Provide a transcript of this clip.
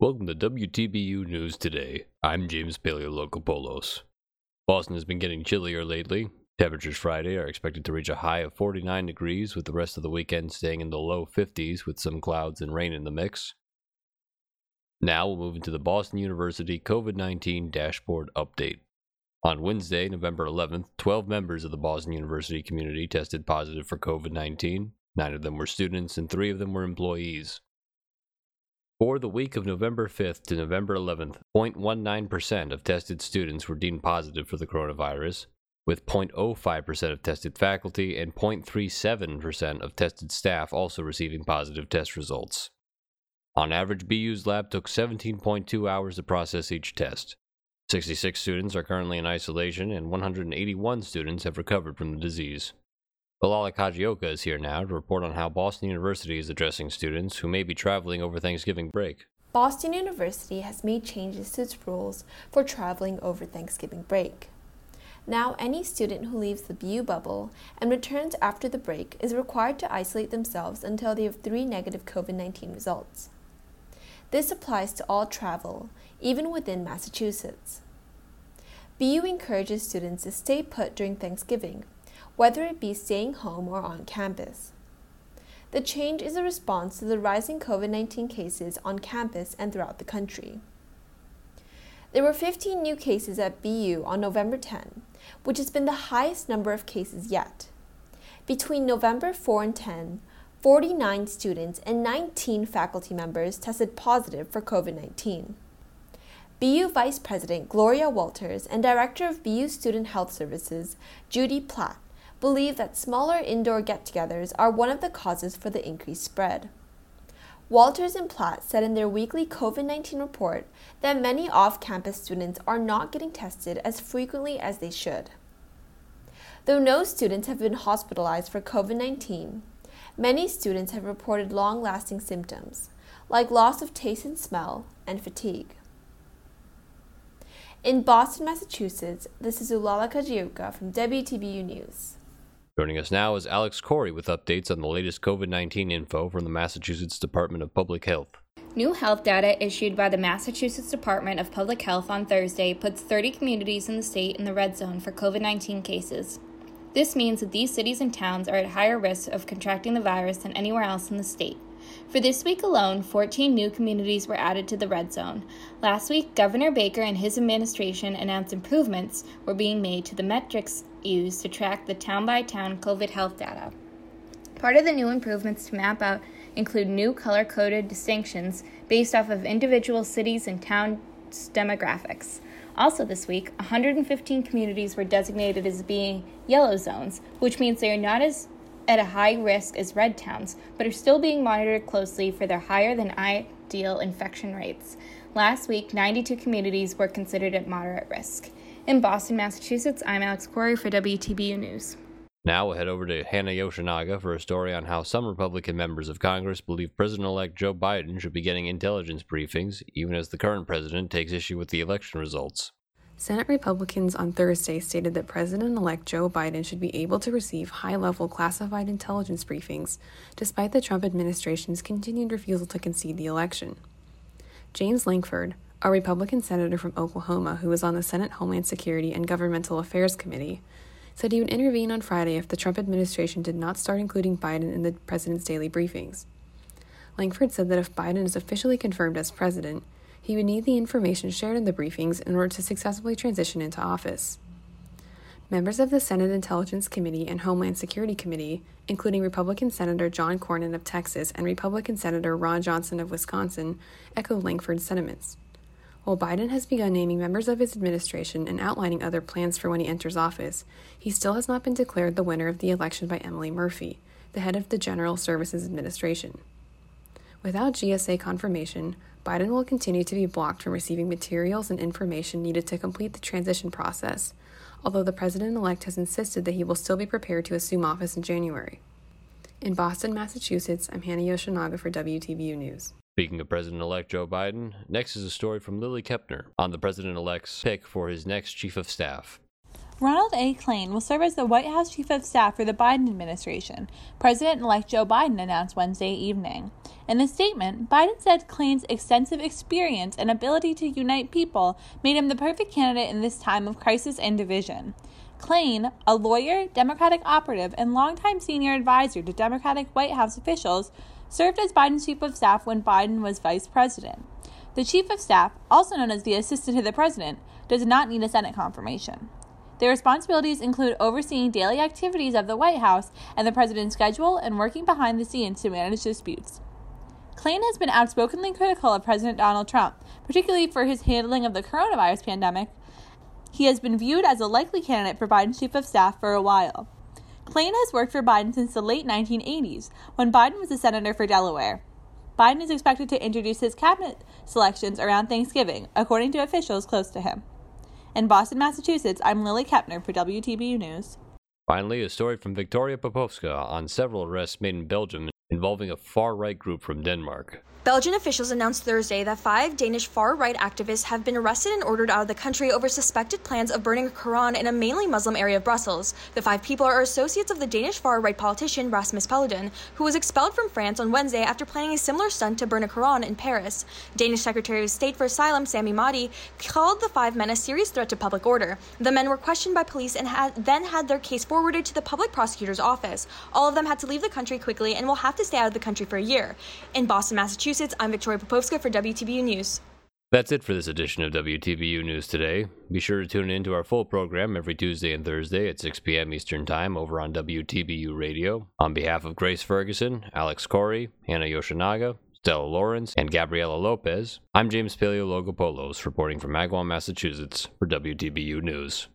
Welcome to WTBU News Today. I'm James Paleologopoulos. Boston has been getting chillier lately. Temperatures Friday are expected to reach a high of 49 degrees, with the rest of the weekend staying in the low 50s with some clouds and rain in the mix. Now we'll move into the Boston University COVID 19 dashboard update. On Wednesday, November 11th, 12 members of the Boston University community tested positive for COVID 19. Nine of them were students, and three of them were employees. For the week of November 5th to November 11th, 0.19% of tested students were deemed positive for the coronavirus, with 0.05% of tested faculty and 0.37% of tested staff also receiving positive test results. On average, BU's lab took 17.2 hours to process each test. 66 students are currently in isolation, and 181 students have recovered from the disease. Bilala Kajioka is here now to report on how Boston University is addressing students who may be traveling over Thanksgiving break. Boston University has made changes to its rules for traveling over Thanksgiving break. Now, any student who leaves the BU bubble and returns after the break is required to isolate themselves until they have three negative COVID 19 results. This applies to all travel, even within Massachusetts. BU encourages students to stay put during Thanksgiving whether it be staying home or on campus. The change is a response to the rising COVID 19 cases on campus and throughout the country. There were 15 new cases at BU on November 10, which has been the highest number of cases yet. Between November 4 and 10, 49 students and 19 faculty members tested positive for COVID 19. BU Vice President Gloria Waters and Director of BU Student Health Services, Judy Platt, believe that smaller indoor get togethers are one of the causes for the increased spread. Waters and Platt said in their weekly COVID 19 report that many off campus students are not getting tested as frequently as they should. Though no students have been hospitalized for COVID 19, many students have reported long lasting symptoms, like loss of taste and smell and fatigue. In Boston, Massachusetts, this is Ulala Kajioka from WTBU News. Joining us now is Alex Corey with updates on the latest COVID 19 info from the Massachusetts Department of Public Health. New health data issued by the Massachusetts Department of Public Health on Thursday puts 30 communities in the state in the red zone for COVID 19 cases. This means that these cities and towns are at higher risk of contracting the virus than anywhere else in the state. For this week alone, 14 new communities were added to the red zone. Last week, Governor Baker and his administration announced improvements were being made to the metrics used to track the town by town COVID health data. Part of the new improvements to map out include new color coded distinctions based off of individual cities and towns' demographics. Also, this week, 115 communities were designated as being yellow zones, which means they are not as at a high risk as red towns, but are still being monitored closely for their higher than ideal infection rates. Last week, 92 communities were considered at moderate risk. In Boston, Massachusetts, I'm Alex Corey for WTBU News. Now we'll head over to Hannah Yoshinaga for a story on how some Republican members of Congress believe President elect Joe Biden should be getting intelligence briefings, even as the current president takes issue with the election results. Senate Republicans on Thursday stated that President elect Joe Biden should be able to receive high level classified intelligence briefings, despite the Trump administration's continued refusal to concede the election. James Lankford, a Republican senator from Oklahoma who was on the Senate Homeland Security and Governmental Affairs Committee, said he would intervene on Friday if the Trump administration did not start including Biden in the president's daily briefings. Lankford said that if Biden is officially confirmed as president, he would need the information shared in the briefings in order to successfully transition into office. Members of the Senate Intelligence Committee and Homeland Security Committee, including Republican Senator John Cornyn of Texas and Republican Senator Ron Johnson of Wisconsin, echoed Lankford's sentiments. While Biden has begun naming members of his administration and outlining other plans for when he enters office, he still has not been declared the winner of the election by Emily Murphy, the head of the General Services Administration. Without GSA confirmation, Biden will continue to be blocked from receiving materials and information needed to complete the transition process, although the president elect has insisted that he will still be prepared to assume office in January. In Boston, Massachusetts, I'm Hannah Yoshinaga for WTBU News. Speaking of President elect Joe Biden, next is a story from Lily Kepner on the president elect's pick for his next chief of staff. Ronald A. Klain will serve as the White House Chief of Staff for the Biden administration, President elect Joe Biden announced Wednesday evening. In a statement, Biden said Klain's extensive experience and ability to unite people made him the perfect candidate in this time of crisis and division. Klain, a lawyer, Democratic operative, and longtime senior advisor to Democratic White House officials, served as Biden's chief of staff when Biden was vice president. The chief of staff, also known as the assistant to the president, does not need a Senate confirmation. Their responsibilities include overseeing daily activities of the White House and the president's schedule and working behind the scenes to manage disputes. Klain has been outspokenly critical of President Donald Trump, particularly for his handling of the coronavirus pandemic. He has been viewed as a likely candidate for Biden's chief of staff for a while. Klain has worked for Biden since the late 1980s, when Biden was a senator for Delaware. Biden is expected to introduce his cabinet selections around Thanksgiving, according to officials close to him. In Boston, Massachusetts, I'm Lily Kepner for WTBU News. Finally, a story from Victoria Popovska on several arrests made in Belgium involving a far right group from Denmark. Belgian officials announced Thursday that five Danish far right activists have been arrested and ordered out of the country over suspected plans of burning a Quran in a mainly Muslim area of Brussels. The five people are associates of the Danish far right politician Rasmus Paludan, who was expelled from France on Wednesday after planning a similar stunt to burn a Quran in Paris. Danish Secretary of State for Asylum Sammy Mahdi called the five men a serious threat to public order. The men were questioned by police and had, then had their case forwarded to the public prosecutor's office. All of them had to leave the country quickly and will have to stay out of the country for a year. In Boston, Massachusetts, Massachusetts, I'm Victoria Popovska for WTBU News. That's it for this edition of WTBU News today. Be sure to tune in to our full program every Tuesday and Thursday at 6 p.m. Eastern Time over on WTBU Radio. On behalf of Grace Ferguson, Alex Corey, Hannah Yoshinaga, Stella Lawrence, and Gabriela Lopez, I'm James Paleologopoulos reporting from Agawam, Massachusetts for WTBU News.